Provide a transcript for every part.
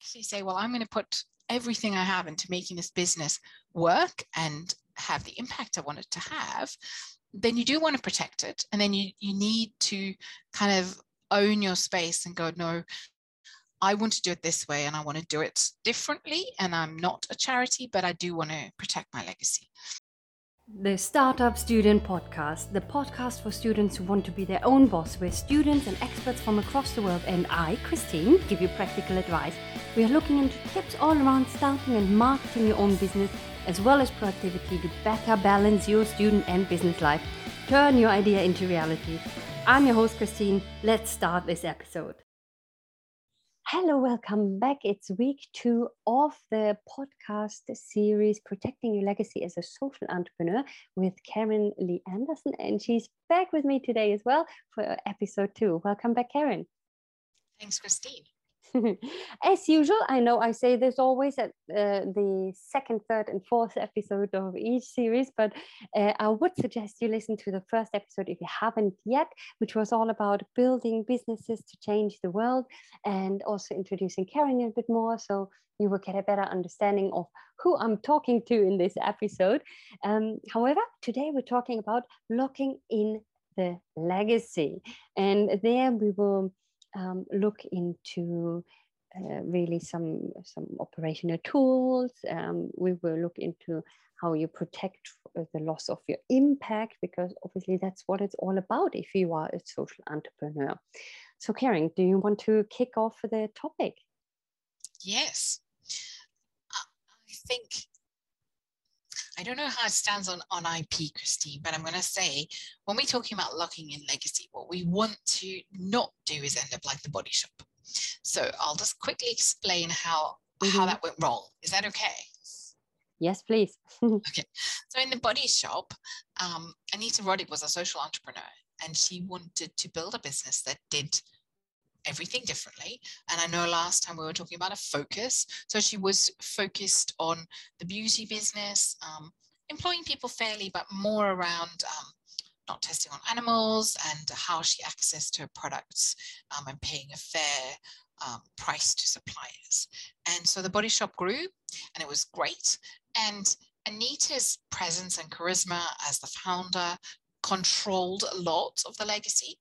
actually say, well, I'm going to put everything I have into making this business work and have the impact I want it to have, then you do want to protect it. And then you, you need to kind of own your space and go, no, I want to do it this way and I want to do it differently. And I'm not a charity, but I do want to protect my legacy. The Startup Student Podcast, the podcast for students who want to be their own boss, where students and experts from across the world and I, Christine, give you practical advice. We are looking into tips all around starting and marketing your own business, as well as productivity to better balance your student and business life. Turn your idea into reality. I'm your host, Christine. Let's start this episode. Hello, welcome back. It's week two of the podcast series Protecting Your Legacy as a Social Entrepreneur with Karen Lee Anderson. And she's back with me today as well for episode two. Welcome back, Karen. Thanks, Christine. As usual, I know I say this always at uh, the second, third, and fourth episode of each series, but uh, I would suggest you listen to the first episode if you haven't yet, which was all about building businesses to change the world and also introducing Karen a bit more. So you will get a better understanding of who I'm talking to in this episode. Um, however, today we're talking about locking in the legacy. And there we will um, look into uh, really some some operational tools. Um, we will look into how you protect the loss of your impact because obviously that's what it's all about if you are a social entrepreneur. So, Karen, do you want to kick off the topic? Yes. I think I don't know how it stands on, on IP, Christine, but I'm going to say when we're talking about locking in legacy, what we want to not do is end up like the body shop. So I'll just quickly explain how mm-hmm. how that went wrong. Is that okay? Yes, please. okay. So in the body shop, um, Anita Roddick was a social entrepreneur and she wanted to build a business that did everything differently. And I know last time we were talking about a focus. So she was focused on the beauty business, um, employing people fairly, but more around um, not testing on animals and how she accessed her products um, and paying a fair um, price to suppliers. And so the body shop grew and it was great. And Anita's presence and charisma as the founder controlled a lot of the legacy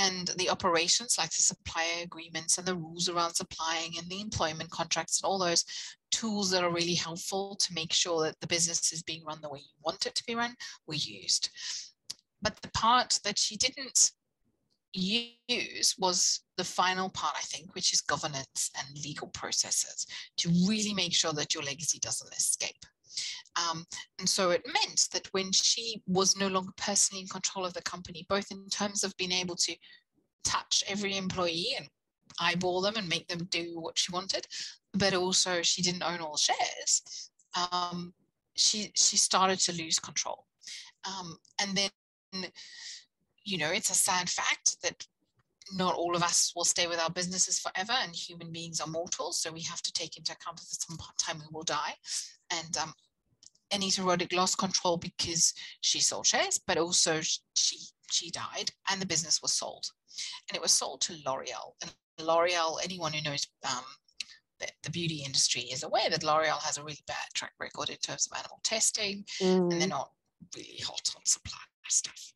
and the operations like the supplier agreements and the rules around supplying and the employment contracts and all those tools that are really helpful to make sure that the business is being run the way you want it to be run were used. But the part that she didn't use was the final part, I think, which is governance and legal processes to really make sure that your legacy doesn't escape. Um, and so it meant that when she was no longer personally in control of the company, both in terms of being able to touch every employee and eyeball them and make them do what she wanted, but also she didn't own all shares, um, she, she started to lose control. Um, and then, you know, it's a sad fact that not all of us will stay with our businesses forever and human beings are mortal so we have to take into account that at some time we will die and um, Anita Roddick lost control because she sold shares, but also she she died and the business was sold. And it was sold to L'Oreal. And L'Oreal, anyone who knows um, the, the, beauty industry is aware that L'Oreal has a really bad track record in terms of animal testing, mm. and they're not really hot on supply stuff.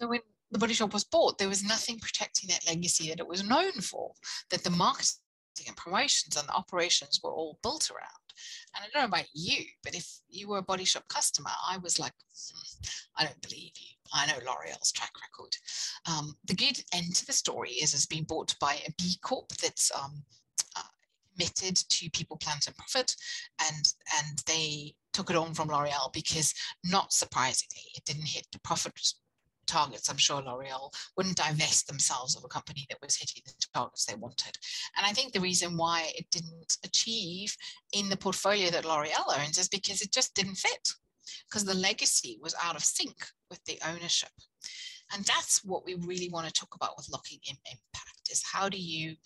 So when the Body Shop was bought, there was nothing protecting that legacy that it was known for, that the marketing and promotions and the operations were all built around. And I don't know about you, but if you were a body shop customer, I was like, hmm, I don't believe you. I know L'Oreal's track record. Um, the good end to the story is it's been bought by a B Corp that's um, uh, committed to people, planet, and profit, and and they took it on from L'Oreal because, not surprisingly, it didn't hit the profit targets, I'm sure L'Oreal wouldn't divest themselves of a company that was hitting the targets they wanted. And I think the reason why it didn't achieve in the portfolio that L'Oreal owns is because it just didn't fit, because the legacy was out of sync with the ownership. And that's what we really want to talk about with locking in impact is how do you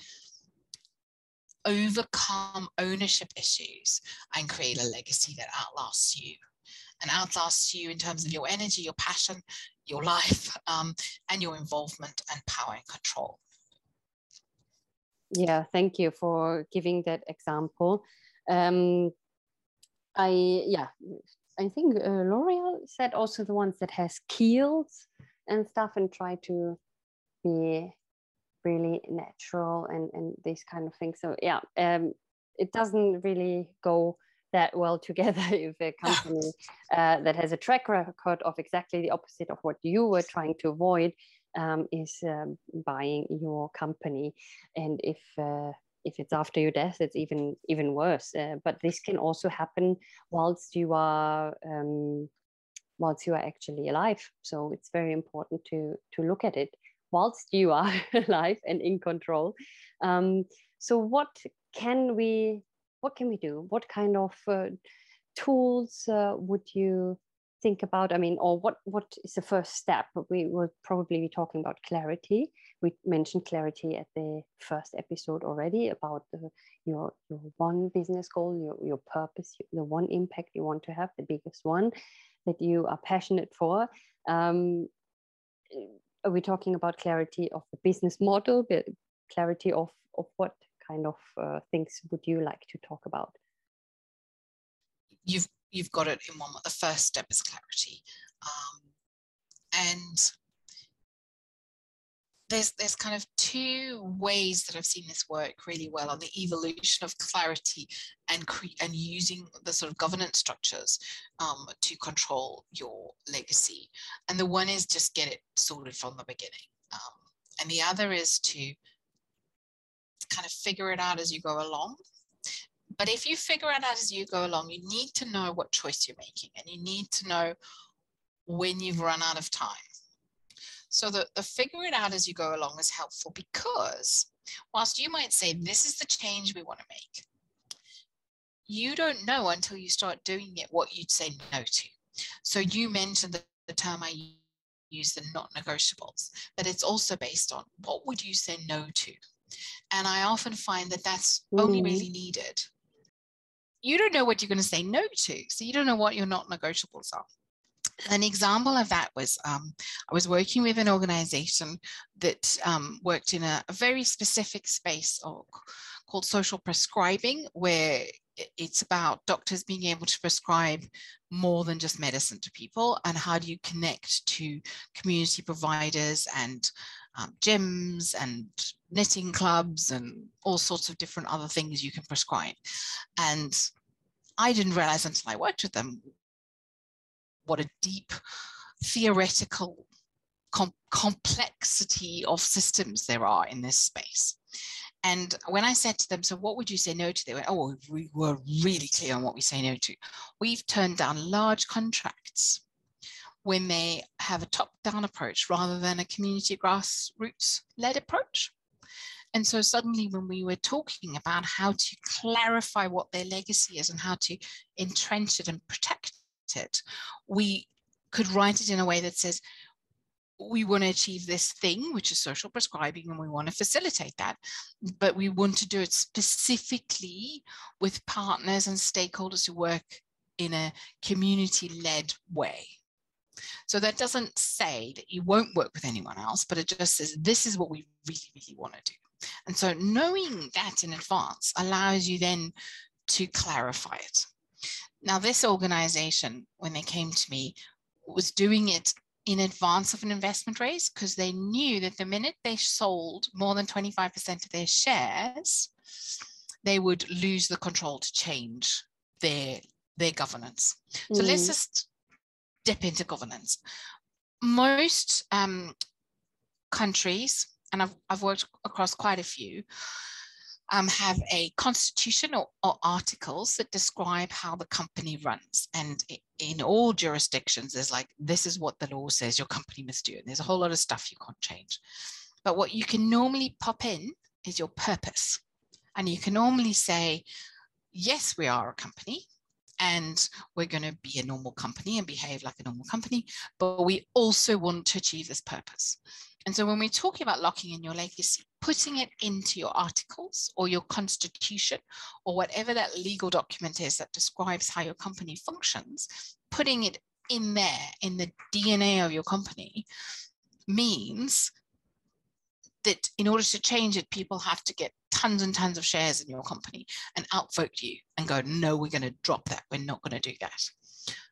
overcome ownership issues and create a legacy that outlasts you and outlasts you in terms of your energy, your passion, your life, um, and your involvement and power and control. Yeah, thank you for giving that example. Um, I yeah, I think uh, L'Oreal said also the ones that has Kiehl's and stuff and try to be really natural and and these kind of things. So yeah, um, it doesn't really go that well together if a company uh, that has a track record of exactly the opposite of what you were trying to avoid um, is um, buying your company. And if uh, if it's after your death it's even even worse. Uh, but this can also happen whilst you are um, whilst you are actually alive. So it's very important to to look at it whilst you are alive and in control. Um, so what can we what can we do? What kind of uh, tools uh, would you think about? I mean or what what is the first step? We will probably be talking about clarity. We mentioned clarity at the first episode already about the, your your one business goal your, your purpose the one impact you want to have the biggest one that you are passionate for. Um, are we talking about clarity of the business model clarity of of what kind of uh, things would you like to talk about you've you've got it in one. The first step is clarity, um, and there's there's kind of two ways that I've seen this work really well on the evolution of clarity and cre- and using the sort of governance structures um, to control your legacy. And the one is just get it sorted from the beginning, um, and the other is to kind of figure it out as you go along. But if you figure it out as you go along, you need to know what choice you're making and you need to know when you've run out of time. So the, the figure it out as you go along is helpful because whilst you might say, this is the change we want to make, you don't know until you start doing it what you'd say no to. So you mentioned the, the term I use, the not negotiables, but it's also based on what would you say no to? And I often find that that's only mm. really needed you don't know what you're going to say no to. So you don't know what your not negotiables are. An example of that was um, I was working with an organization that um, worked in a, a, very specific space called social prescribing, where it's about doctors being able to prescribe more than just medicine to people and how do you connect to community providers and um, gyms and knitting clubs and all sorts of different other things you can prescribe. And I didn't realize until I worked with them what a deep theoretical com- complexity of systems there are in this space. And when I said to them, so what would you say no to? They went, oh, we were really clear on what we say no to. We've turned down large contracts when they have a top down approach rather than a community grassroots led approach. And so suddenly, when we were talking about how to clarify what their legacy is and how to entrench it and protect it, we could write it in a way that says, we want to achieve this thing, which is social prescribing, and we want to facilitate that. But we want to do it specifically with partners and stakeholders who work in a community led way. So that doesn't say that you won't work with anyone else, but it just says this is what we really, really want to do. And so knowing that in advance allows you then to clarify it. Now, this organization, when they came to me, was doing it in advance of an investment raise because they knew that the minute they sold more than 25% of their shares, they would lose the control to change their, their governance. So mm. let's just dip into governance. Most um, countries, and I've, I've worked across quite a few, um, have a constitution or, or, articles that describe how the company runs. And in all jurisdictions, there's like, this is what the law says your company must do. And there's a whole lot of stuff you can't change. But what you can normally pop in is your purpose. And you can normally say, yes, we are a company and we're going to be a normal company and behave like a normal company, but we also want to achieve this purpose. And so when we're talking about locking in your legacy, putting it into your articles or your constitution or whatever that legal document is that describes how your company functions, putting it in there in the DNA of your company means that in order to change it, people have to get tons and tons of shares in your company and outvote you and go, no, we're going to drop that. We're not going to do that.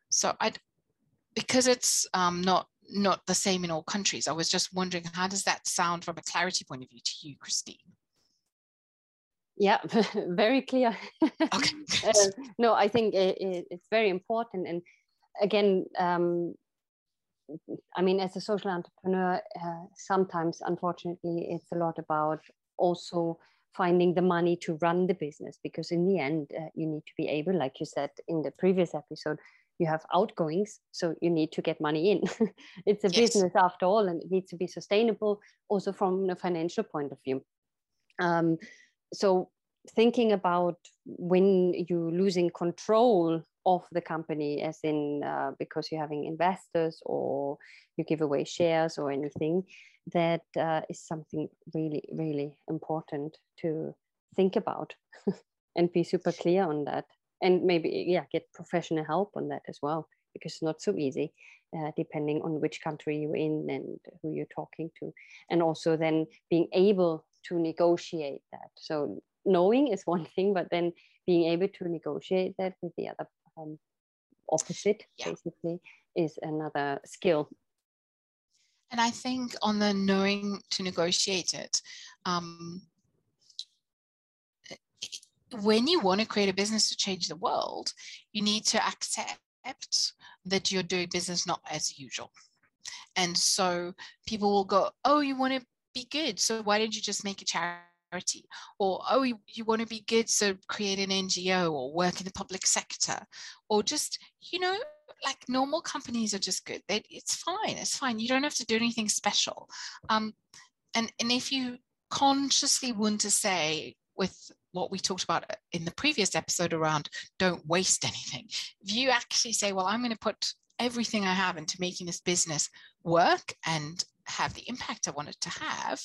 So I, because it's um, not not the same in all countries, I was just wondering how does that sound from a clarity point of view to you, Christine? Yeah, very clear. Okay. uh, no, I think it, it, it's very important. And again, um, I mean, as a social entrepreneur, uh, sometimes, unfortunately, it's a lot about also finding the money to run the business because in the end uh, you need to be able like you said in the previous episode you have outgoings so you need to get money in it's a yes. business after all and it needs to be sustainable also from a financial point of view um, so thinking about when you're losing control of the company as in uh, because you're having investors or you give away shares or anything that uh, is something really really important to think about and be super clear on that. And maybe yeah get professional help on that as well because it's not so easy uh, depending on which country you're in and who you're talking to. And also then being able to negotiate that. So knowing is one thing but then being able to negotiate that with the other um, opposite yeah. basically is another skill and i think on the knowing to negotiate it um, when you want to create a business to change the world you need to accept that you're doing business not as usual and so people will go oh you want to be good so why didn't you just make a charity charity or oh you, you want to be good so create an ngo or work in the public sector or just you know like normal companies are just good. They, it's fine it's fine. You don't have to do anything special. Um, and and if you consciously want to say with what we talked about in the previous episode around don't waste anything if you actually say well i'm going to put everything i have into making this business work and have the impact i want it to have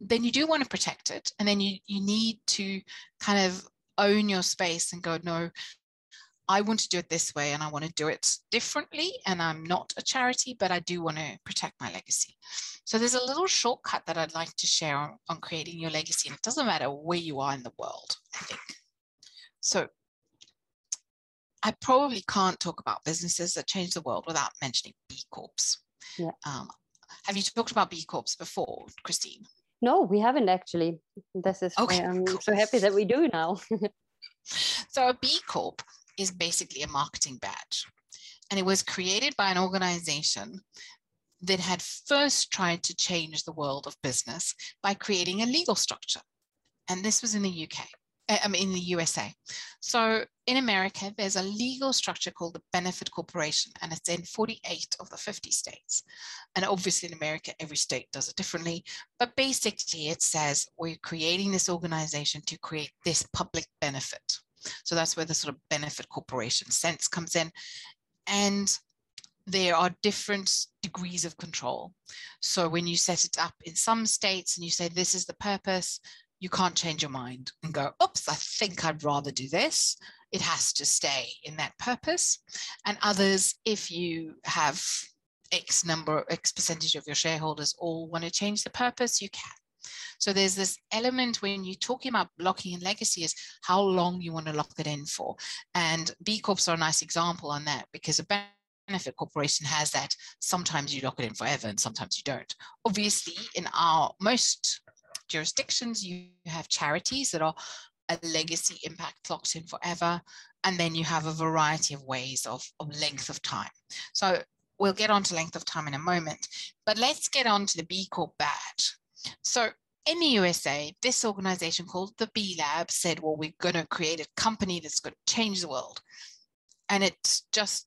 then you do want to protect it and then you you need to kind of own your space and go no I want to do it this way and I want to do it differently. And I'm not a charity, but I do want to protect my legacy. So there's a little shortcut that I'd like to share on, on creating your legacy. And it doesn't matter where you are in the world, I think. So I probably can't talk about businesses that change the world without mentioning B Corps. Yeah. Um, have you talked about B Corps before, Christine? No, we haven't actually. This is okay, I'm cool. so happy that we do now. so a B Corp is basically a marketing badge. And it was created by an organization that had first tried to change the world of business by creating a legal structure. And this was in the UK. Uh, mean, in the USA. So in America, there's a legal structure called the Benefit Corporation, and it's in 48 of the 50 states. And obviously, in America, every state does it differently. But basically, it says we're creating this organization to create this public benefit. So that's where the sort of benefit corporation sense comes in. And there are different degrees of control. So when you set it up in some states and you say, this is the purpose, you can't change your mind and go, oops, I think I'd rather do this. It has to stay in that purpose. And others, if you have X number, X percentage of your shareholders all want to change the purpose, you can. So there's this element when you're talking about blocking and legacy is how long you want to lock it in for. And B Corps are a nice example on that because a benefit corporation has that. Sometimes you lock it in forever and sometimes you don't. Obviously, in our most jurisdictions, you have charities that are a legacy impact locked in forever. And then you have a variety of ways of, of length of time. So we'll get on to length of time in a moment, but let's get on to the B Corp badge. So in the USA, this organization called the B Lab said, well, we're going to create a company that's going to change the world. And it just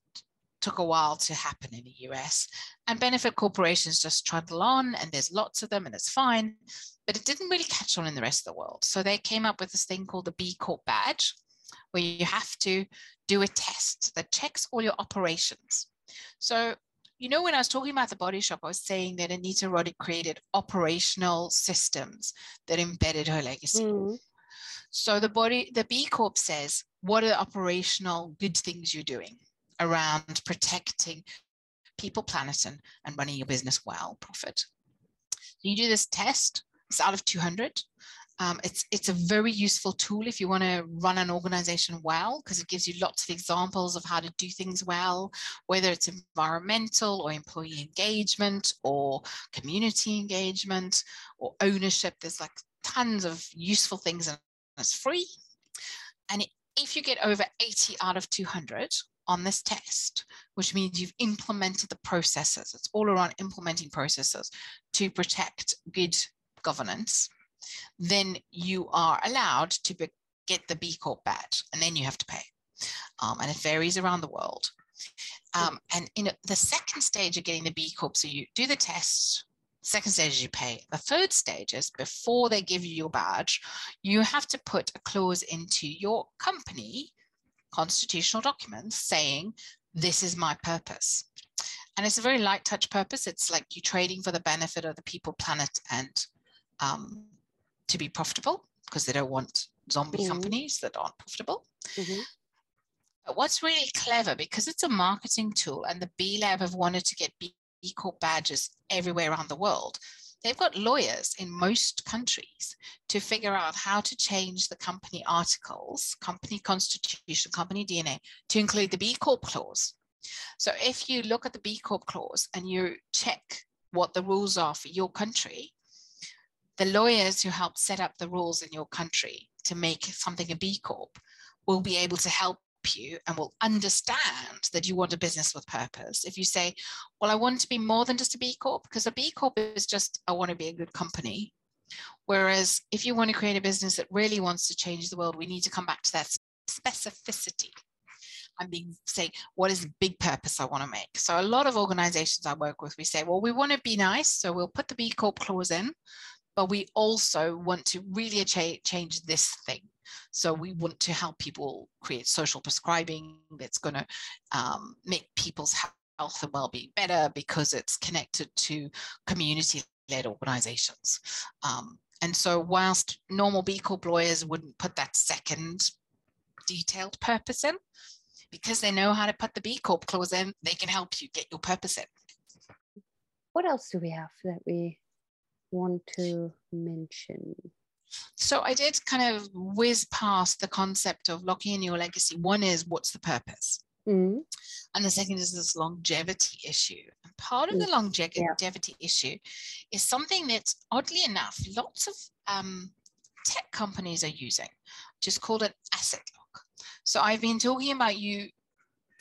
took a while to happen in the US. And benefit corporations just trundle on, and there's lots of them, and it's fine. But it didn't really catch on in the rest of the world. So they came up with this thing called the B Corp badge, where you have to do a test that checks all your operations. So you know, when I was talking about the body shop, I was saying that Anita Roddick created operational systems that embedded her legacy. Mm. So the body, the B Corp says, what are the operational good things you're doing around protecting people, planet, and, and running your business well, profit. So you do this test It's out of 200. Um, it's, it's a very useful tool if you want to run an organization well, because it gives you lots of examples of how to do things well, whether it's environmental or employee engagement or community engagement or ownership. There's like tons of useful things and it's free. And if you get over 80 out of 200 on this test, which means you've implemented the processes, it's all around implementing processes to protect good governance, then you are allowed to be, get the B Corp badge and then you have to pay. Um, and it varies around the world. Um, and in the second stage of getting the B Corp, so you do the test, second stage is you pay. The third stage is before they give you your badge, you have to put a clause into your company constitutional documents saying, this is my purpose. And it's a very light touch purpose. It's like you're trading for the benefit of the people, planet, and um, to be profitable because they don't want zombie mm-hmm. companies that aren't profitable. Mm-hmm. But what's really clever, because it's a marketing tool and the B Lab have wanted to get B Corp badges everywhere around the world, they've got lawyers in most countries to figure out how to change the company articles, company constitution, company DNA to include the B Corp clause. So if you look at the B Corp clause and you check what the rules are for your country, the lawyers who help set up the rules in your country to make something a B Corp will be able to help you and will understand that you want a business with purpose. If you say, Well, I want to be more than just a B Corp, because a B Corp is just, I want to be a good company. Whereas if you want to create a business that really wants to change the world, we need to come back to that specificity being say what is the big purpose i want to make so a lot of organizations i work with we say well we want to be nice so we'll put the b corp clause in but we also want to really change this thing so we want to help people create social prescribing that's going to um, make people's health and well-being better because it's connected to community-led organizations. Um, and so whilst normal B Corp lawyers wouldn't put that second detailed purpose in, because they know how to put the B Corp clause in, they can help you get your purpose in. What else do we have that we want to mention? So I did kind of whiz past the concept of locking in your legacy. One is what's the purpose? Mm-hmm. And the second is this longevity issue. And part of the mm, longevity yeah. issue is something that, oddly enough, lots of um, tech companies are using, which is called an asset lock. So I've been talking about you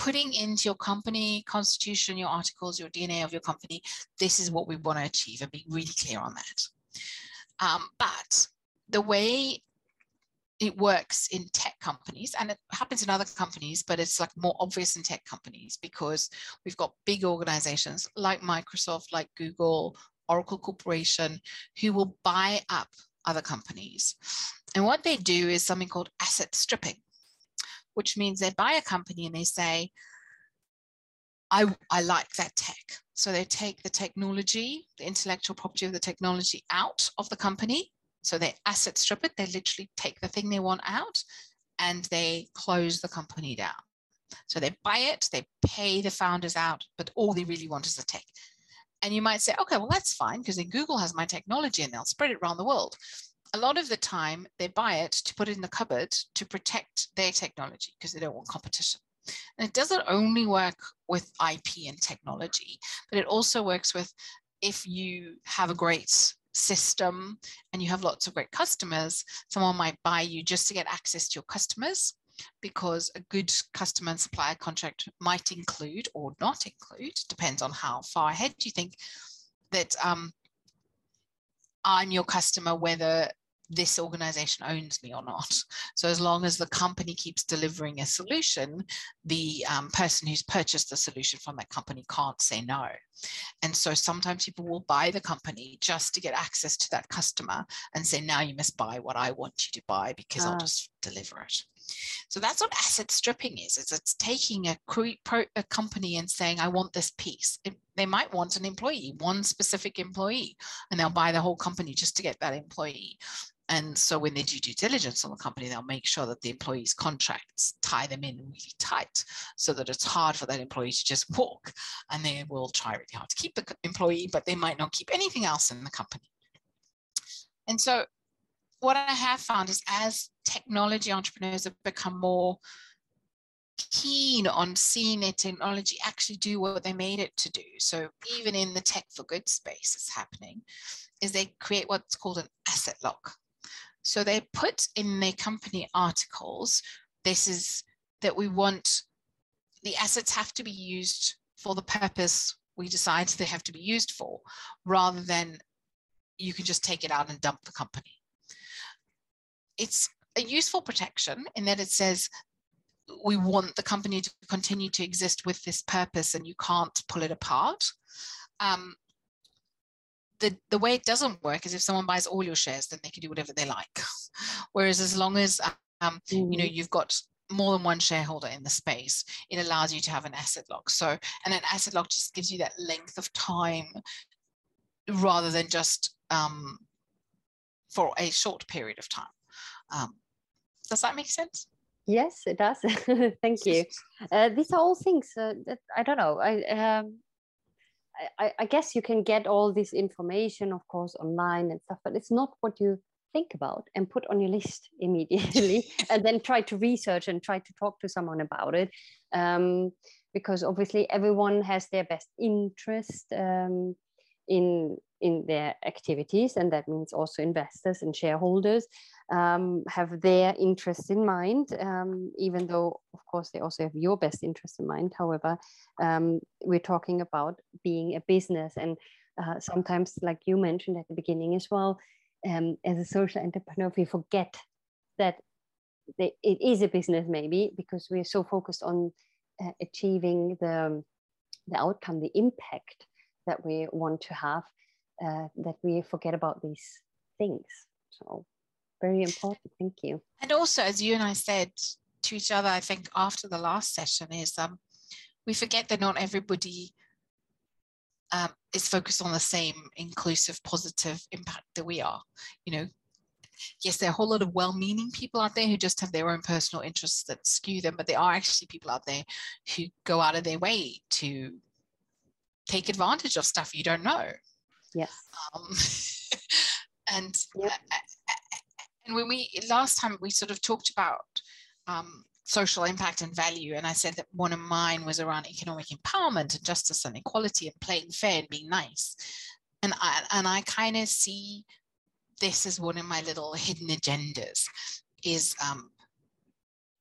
putting into your company constitution, your articles, your DNA of your company, this is what we want to achieve and be really clear on that. Um, but the way it works in tech companies and it happens in other companies but it's like more obvious in tech companies because we've got big organizations like microsoft like google oracle corporation who will buy up other companies and what they do is something called asset stripping which means they buy a company and they say I, I like that tech so they take the technology the intellectual property of the technology out of the company so they asset strip it, they literally take the thing they want out and they close the company down. So they buy it, they pay the founders out, but all they really want is the tech. And you might say, okay, well, that's fine because then Google has my technology and they'll spread it around the world. A lot of the time, they buy it to put it in the cupboard to protect their technology because they don't want competition. And it doesn't only work with IP and technology, but it also works with if you have a great system and you have lots of great customers, someone might buy you just to get access to your customers because a good customer and supplier contract might include or not include, depends on how far ahead you think that um, I'm your customer, whether this organization owns me or not. So as long as the company keeps delivering a solution, the um, person who's purchased the solution from that company can't say no. And so sometimes people will buy the company just to get access to that customer and say, now you must buy what I want you to buy because I'll ah. just deliver it. So that's what asset stripping is. It's, it's taking a, a company and saying, I want this piece. It, they might want an employee, one specific employee, and they'll buy the whole company just to get that employee. And so when they do due diligence on the company, they'll make sure that the employee's contracts tie them in really tight so that it's hard for that employee to just walk. And they will try really hard to keep the employee, but they might not keep anything else in the company. And so what I have found is as technology entrepreneurs have become more keen on seeing their technology actually do what they made it to do. So even in the tech for good space is happening, is they create what's called an asset lock. So they put in their company articles, this is that we want the assets have to be used for the purpose we decide they have to be used for, rather than you can just take it out and dump the company. It's a useful protection in that it says we want the company to continue to exist with this purpose and you can't pull it apart. Um, the, the way it doesn't work is if someone buys all your shares, then they can do whatever they like. Whereas as long as um, mm. you know mm. you've got more than one shareholder in the space, it allows you to have an asset lock. So, and an asset lock just gives you that length of time rather than just um, for a short period of time. Um, does that make sense? Yes, it does. Thank you. Uh, these are all things uh, that I don't know. I, um, I, I guess you can get all this information, of course, online and stuff, but it's not what you think about and put on your list immediately and then try to research and try to talk to someone about it um, because obviously everyone has their best interest um, in in their activities and that means also investors and shareholders um, have their interests in mind um, even though of course they also have your best interest in mind however um, we're talking about being a business and uh, sometimes like you mentioned at the beginning as well um, as a social entrepreneur, we forget that it is a business maybe because we're so focused on uh, achieving the, the outcome, the impact that we want to have, uh, that we forget about these things. So very important. Thank you. And also, as you and I said to each other, I think after the last session is um, we forget that not everybody um, is focused on the same inclusive, positive impact that we are. You know, yes, there are a whole lot of well-meaning people out there who just have their own personal interests that skew them, but there are actually people out there who go out of their way to take advantage of stuff you don't know. Yes. Um, and yep. And when we last time we sort of talked about um, social impact and value. And I said that one of mine was around economic empowerment and justice and equality and playing fair and being nice. And I, and I kind of see this as one of my little hidden agendas is um,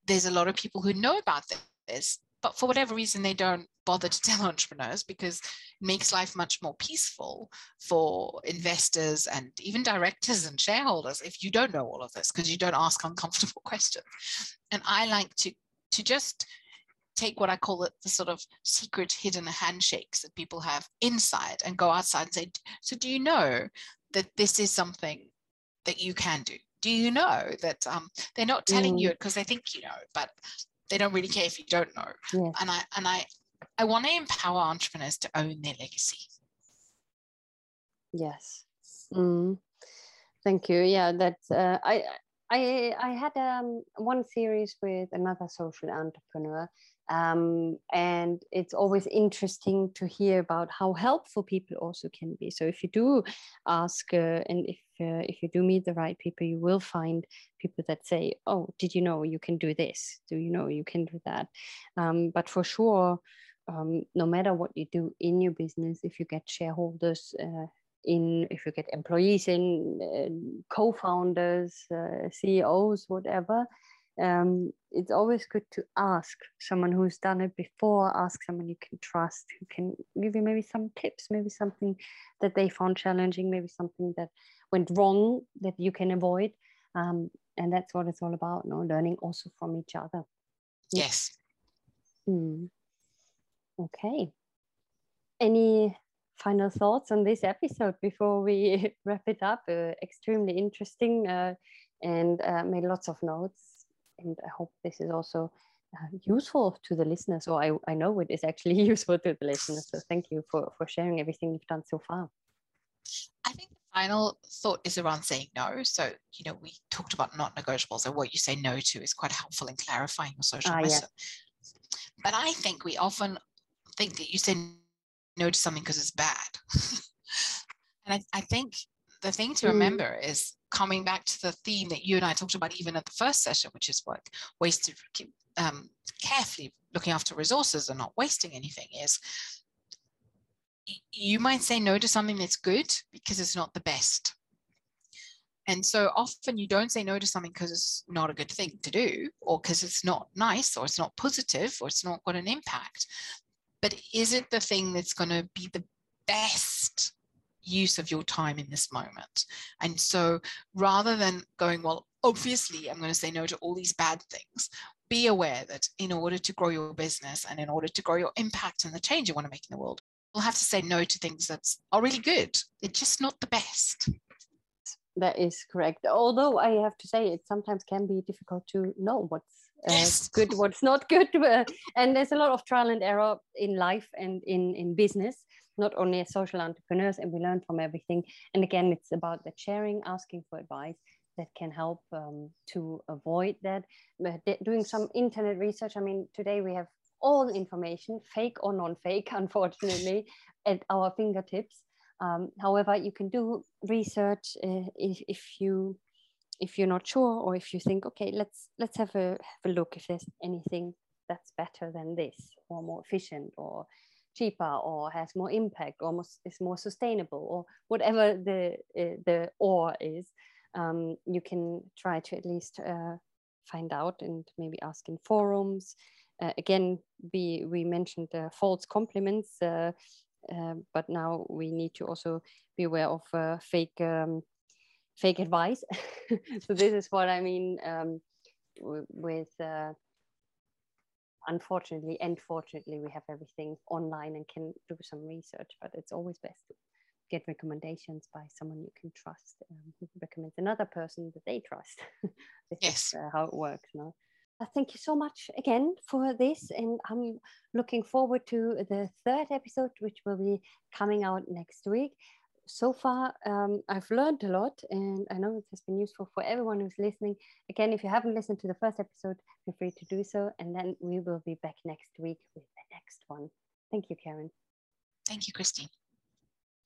there's a lot of people who know about this, but for whatever reason, they don't bother to tell entrepreneurs because it makes life much more peaceful for investors and even directors and shareholders if you don't know all of this because you don't ask uncomfortable questions. And I like to to just take what I call it the sort of secret hidden handshakes that people have inside and go outside and say, so do you know that this is something that you can do? Do you know that um, they're not telling mm. you it because they think you know, but they don't really care if you don't know. Yeah. And I and I I want to empower entrepreneurs to own their legacy. Yes. Mm. Thank you. Yeah, that uh, I I I had um, one series with another social entrepreneur, um, and it's always interesting to hear about how helpful people also can be. So if you do ask, uh, and if uh, if you do meet the right people, you will find people that say, "Oh, did you know you can do this? Do you know you can do that?" Um, but for sure, um, no matter what you do in your business, if you get shareholders uh, in, if you get employees in, uh, co-founders, uh, CEOs, whatever, um, it's always good to ask someone who's done it before ask someone you can trust who can give you maybe some tips maybe something that they found challenging maybe something that went wrong that you can avoid. Um, and that's what it's all about you no? Learning also from each other. Yes. Hmm. okay. Any final thoughts on this episode before we wrap it up? Uh, extremely interesting uh, and uh, made lots of notes and i hope this is also uh, useful to the listeners or I, I know it is actually useful to the listeners so thank you for for sharing everything you've done so far I think the final thought is around saying no. So, you know, we talked about not negotiables and what you say no to is quite helpful in clarifying your social ah, yeah. But I think we often think that you say no to something because it's bad. and I, I, think the thing to mm. remember is coming back to the theme that you and I talked about even at the first session, which is like ways to um, carefully looking after resources and not wasting anything, is you might say no to something that's good because it's not the best. And so often you don't say no to something because it's not a good thing to do, or because it's not nice, or it's not positive, or it's not got an impact. But is it the thing that's going to be the best use of your time in this moment? And so rather than going, well, obviously I'm going to say no to all these bad things, be aware that in order to grow your business and in order to grow your impact and the change you want to make in the world, you'll have to say no to things that are really good. They're just not the best. That is correct. Although I have to say, it sometimes can be difficult to know what's uh, yes. good, what's not good. and there's a lot of trial and error in life and in, in business, not only as social entrepreneurs, and we learn from everything. And again, it's about the sharing, asking for advice that can help um, to avoid that. Doing some internet research. I mean, today we have all information, fake or non-fake, unfortunately, at our fingertips. Um, however, you can do research uh, if, if you if you're not sure or if you think, okay, let's let's have a have a look if there's anything that's better than this or more efficient or cheaper or has more impact or is more sustainable or whatever the uh, the or is. Um, you can try to at least uh, find out and maybe ask in forums. Uh, again, we we mentioned false compliments uh, um, but now we need to also be aware of uh, fake um, fake advice. so this is what I mean um, with. Unfortunately and fortunately, we have everything online and can do some research. But it's always best to get recommendations by someone you can trust um, who recommends another person that they trust. yes. is uh, how it works now. Uh, thank you so much again for this. And I'm looking forward to the third episode, which will be coming out next week. So far, um, I've learned a lot, and I know it has been useful for everyone who's listening. Again, if you haven't listened to the first episode, feel free to do so. And then we will be back next week with the next one. Thank you, Karen. Thank you, Christine.